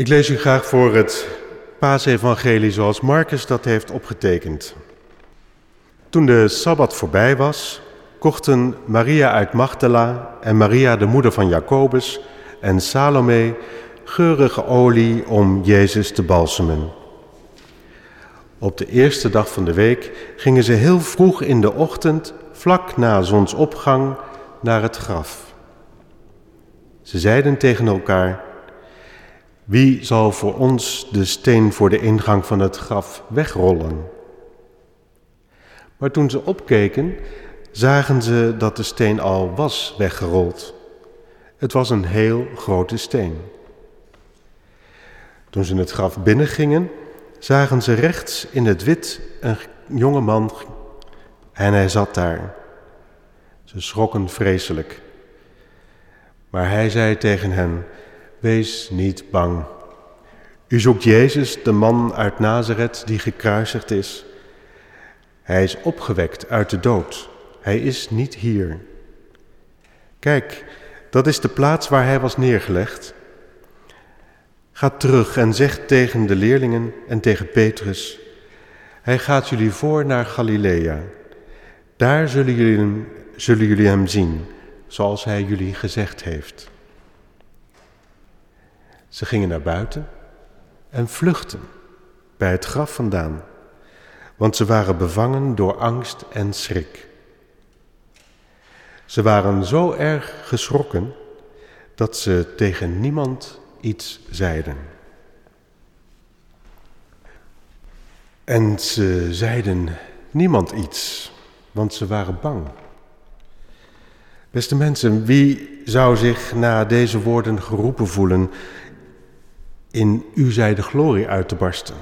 Ik lees u graag voor het paasevangelie zoals Marcus dat heeft opgetekend. Toen de Sabbat voorbij was, kochten Maria uit Magdala en Maria de moeder van Jacobus en Salome geurige olie om Jezus te balsemen. Op de eerste dag van de week gingen ze heel vroeg in de ochtend, vlak na zonsopgang, naar het graf. Ze zeiden tegen elkaar: Wie zal voor ons de steen voor de ingang van het graf wegrollen? Maar toen ze opkeken, zagen ze dat de steen al was weggerold. Het was een heel grote steen. Toen ze het graf binnengingen, zagen ze rechts in het wit een jonge man en hij zat daar. Ze schrokken vreselijk. Maar hij zei tegen hen, wees niet bang. U zoekt Jezus, de man uit Nazareth die gekruisigd is. Hij is opgewekt uit de dood. Hij is niet hier. Kijk, dat is de plaats waar hij was neergelegd. Ga terug en zeg tegen de leerlingen en tegen Petrus: Hij gaat jullie voor naar Galilea. Daar zullen jullie, zullen jullie hem zien, zoals hij jullie gezegd heeft. Ze gingen naar buiten en vluchtten bij het graf vandaan, want ze waren bevangen door angst en schrik. Ze waren zo erg geschrokken dat ze tegen niemand iets zeiden. En ze zeiden niemand iets, want ze waren bang. Beste mensen, wie zou zich na deze woorden geroepen voelen in U zij de glorie uit te barsten?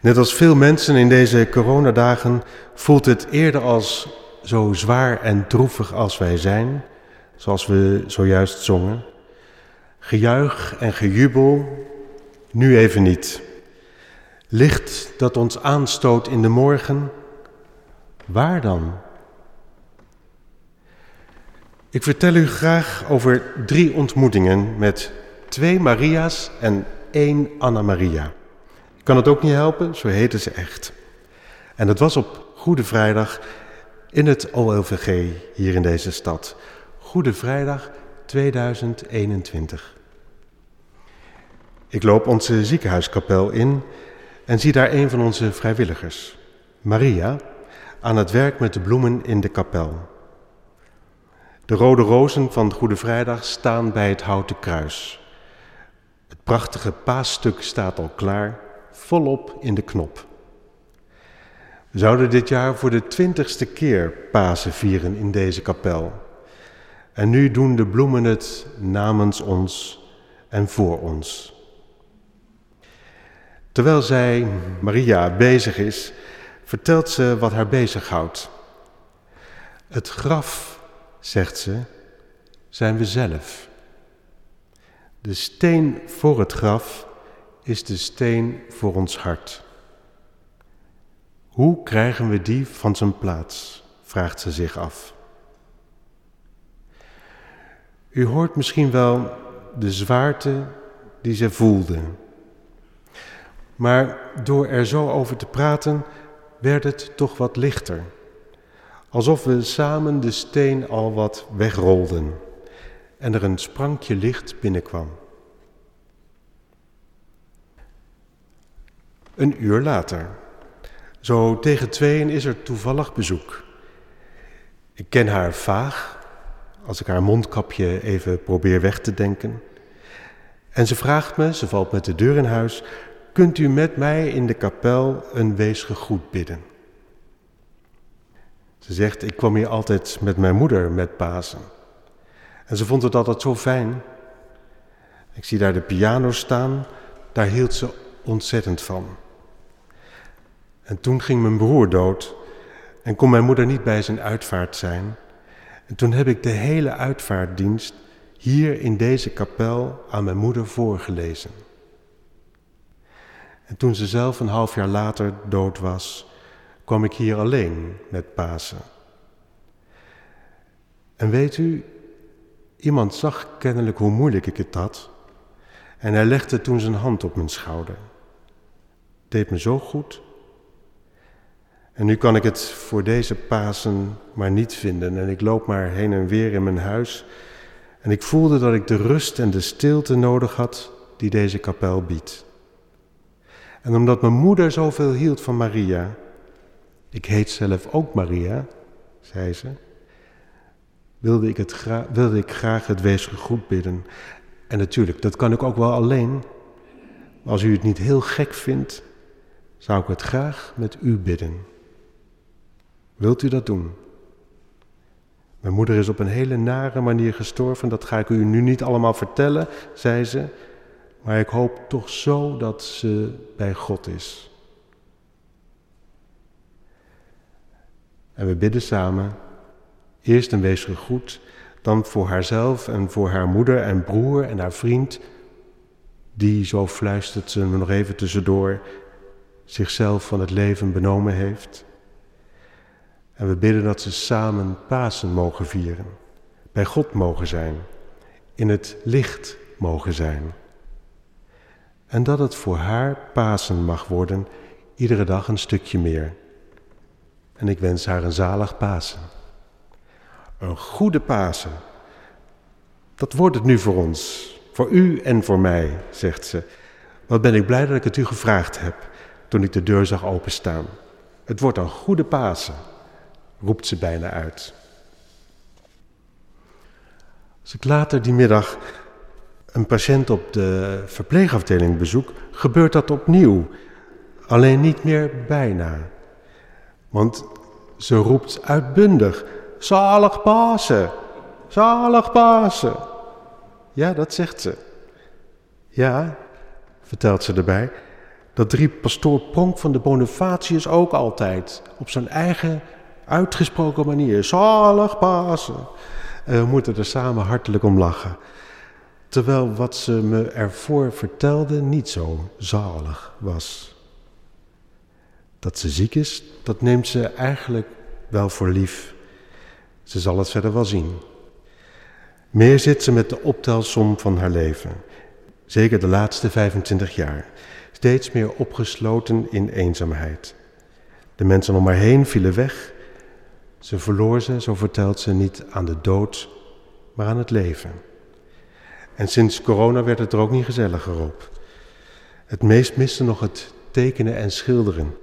Net als veel mensen in deze coronadagen voelt het eerder als zo zwaar en droevig als wij zijn, zoals we zojuist zongen. Gejuich en gejubel, nu even niet. Licht dat ons aanstoot in de morgen, waar dan? Ik vertel u graag over drie ontmoetingen met twee Maria's en één Anna Maria. Ik kan het ook niet helpen, zo heten ze echt. En dat was op Goede Vrijdag in het OLVG hier in deze stad. Goede Vrijdag 2021. Ik loop onze ziekenhuiskapel in en zie daar een van onze vrijwilligers, Maria, aan het werk met de bloemen in de kapel. De rode rozen van Goede Vrijdag staan bij het houten kruis. Prachtige paasstuk staat al klaar, volop in de knop. We zouden dit jaar voor de twintigste keer Pasen vieren in deze kapel. En nu doen de bloemen het namens ons en voor ons. Terwijl zij, Maria, bezig is, vertelt ze wat haar bezighoudt. Het graf, zegt ze, zijn we zelf. De steen voor het graf is de steen voor ons hart. Hoe krijgen we die van zijn plaats? vraagt ze zich af. U hoort misschien wel de zwaarte die ze voelde. Maar door er zo over te praten, werd het toch wat lichter. Alsof we samen de steen al wat wegrolden en er een sprankje licht binnenkwam. Een uur later zo tegen tweeën is er toevallig bezoek. Ik ken haar vaag, als ik haar mondkapje even probeer weg te denken. En ze vraagt me, ze valt met de deur in huis, kunt u met mij in de kapel een weesgegroet bidden? Ze zegt, ik kwam hier altijd met mijn moeder met Pasen. En ze vond het altijd zo fijn. Ik zie daar de piano staan, daar hield ze ontzettend van. En toen ging mijn broer dood en kon mijn moeder niet bij zijn uitvaart zijn. En toen heb ik de hele uitvaartdienst hier in deze kapel aan mijn moeder voorgelezen. En toen ze zelf een half jaar later dood was, kwam ik hier alleen met Pasen. En weet u, iemand zag kennelijk hoe moeilijk ik het had. En hij legde toen zijn hand op mijn schouder. Deed me zo goed. En nu kan ik het voor deze Pasen maar niet vinden. En ik loop maar heen en weer in mijn huis. En ik voelde dat ik de rust en de stilte nodig had die deze kapel biedt. En omdat mijn moeder zoveel hield van Maria, ik heet zelf ook Maria, zei ze, wilde ik, het wilde ik graag het weesgegroet bidden. En natuurlijk, dat kan ik ook wel alleen. Als u het niet heel gek vindt, zou ik het graag met u bidden. Wilt u dat doen? Mijn moeder is op een hele nare manier gestorven, dat ga ik u nu niet allemaal vertellen, zei ze. Maar ik hoop toch zo dat ze bij God is. En we bidden samen. Eerst een wees goed, dan voor haarzelf en voor haar moeder en broer en haar vriend, die, zo fluistert ze me nog even tussendoor, zichzelf van het leven benomen heeft. En we bidden dat ze samen Pasen mogen vieren, bij God mogen zijn, in het licht mogen zijn. En dat het voor haar Pasen mag worden, iedere dag een stukje meer. En ik wens haar een zalig Pasen. Een goede Pasen. Dat wordt het nu voor ons, voor u en voor mij, zegt ze. Wat ben ik blij dat ik het u gevraagd heb toen ik de deur zag openstaan. Het wordt een goede Pasen, roept ze bijna uit. Als ik later die middag een patiënt op de verpleegafdeling bezoek, gebeurt dat opnieuw. Alleen niet meer bijna. Want ze roept uitbundig: Zalig Pasen! Zalig Pasen! Ja, dat zegt ze. Ja, vertelt ze erbij, dat drie pastoor Pronk van de Bonifatius ook altijd op zijn eigen uitgesproken manier. Zalig Pasen! En we moeten er samen hartelijk om lachen. Terwijl wat ze me ervoor vertelde niet zo zalig was. Dat ze ziek is, dat neemt ze eigenlijk wel voor lief. Ze zal het verder wel zien. Meer zit ze met de optelsom van haar leven. Zeker de laatste 25 jaar. Steeds meer opgesloten in eenzaamheid. De mensen om haar heen vielen weg. Ze verloor ze, zo vertelt ze, niet aan de dood, maar aan het leven. En sinds corona werd het er ook niet gezelliger op. Het meest miste nog het tekenen en schilderen.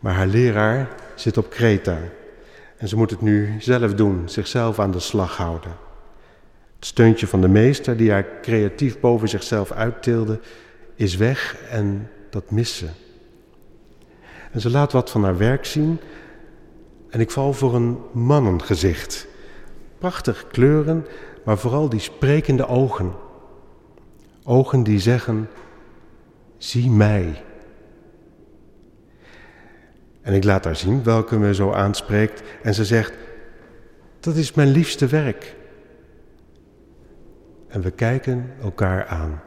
Maar haar leraar zit op Kreta. En ze moet het nu zelf doen, zichzelf aan de slag houden. Het steuntje van de meester, die haar creatief boven zichzelf uittilde, is weg en dat mist ze. En ze laat wat van haar werk zien en ik val voor een mannengezicht. Prachtig kleuren, maar vooral die sprekende ogen. Ogen die zeggen, zie mij. En ik laat haar zien welke me zo aanspreekt en ze zegt, dat is mijn liefste werk. En we kijken elkaar aan.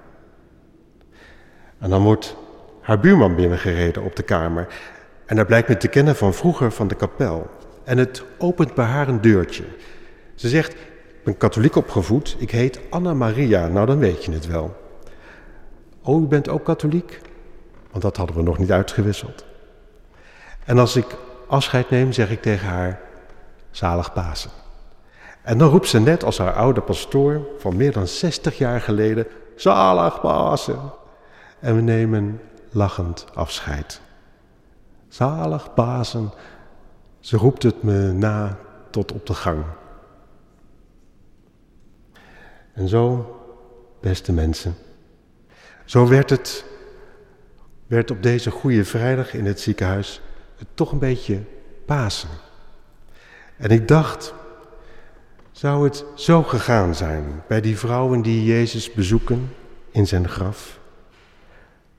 En dan wordt haar buurman binnengereden op de kamer. En dat blijkt me te kennen van vroeger van de kapel. En het opent bij haar een deurtje. Ze zegt, ik ben katholiek opgevoed, ik heet Anna Maria. Nou, dan weet je het wel. Oh, u bent ook katholiek? Want dat hadden we nog niet uitgewisseld. En als ik afscheid neem, zeg ik tegen haar, zalig Pasen. En dan roept ze net als haar oude pastoor van meer dan 60 jaar geleden, zalig Pasen. En we nemen lachend afscheid. Zalig Pasen, ze roept het me na tot op de gang. En zo, beste mensen, zo werd het, werd op deze goede vrijdag in het ziekenhuis toch een beetje Pasen. En ik dacht, zou het zo gegaan zijn bij die vrouwen die Jezus bezoeken in zijn graf?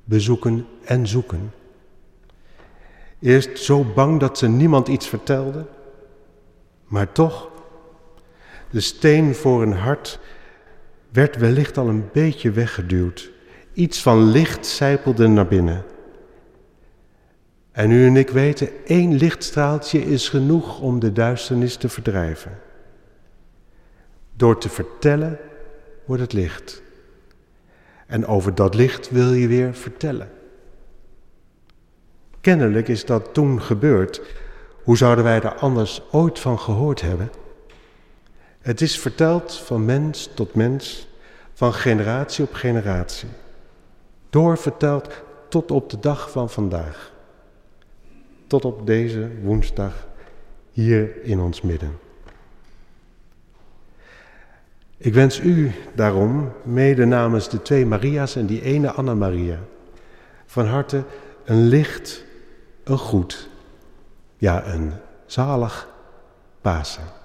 Bezoeken en zoeken. Eerst zo bang dat ze niemand iets vertelden, maar toch, de steen voor een hart werd wellicht al een beetje weggeduwd. Iets van licht zijpelde naar binnen. En u en ik weten, één lichtstraaltje is genoeg om de duisternis te verdrijven. Door te vertellen wordt het licht. En over dat licht wil je weer vertellen. Kennelijk is dat toen gebeurd. Hoe zouden wij er anders ooit van gehoord hebben? Het is verteld van mens tot mens, van generatie op generatie. Doorverteld tot op de dag van vandaag. Tot op deze woensdag hier in ons midden. Ik wens u daarom, mede namens de twee Maria's en die ene Anna Maria, van harte een licht, een goed, ja een zalig Pasen.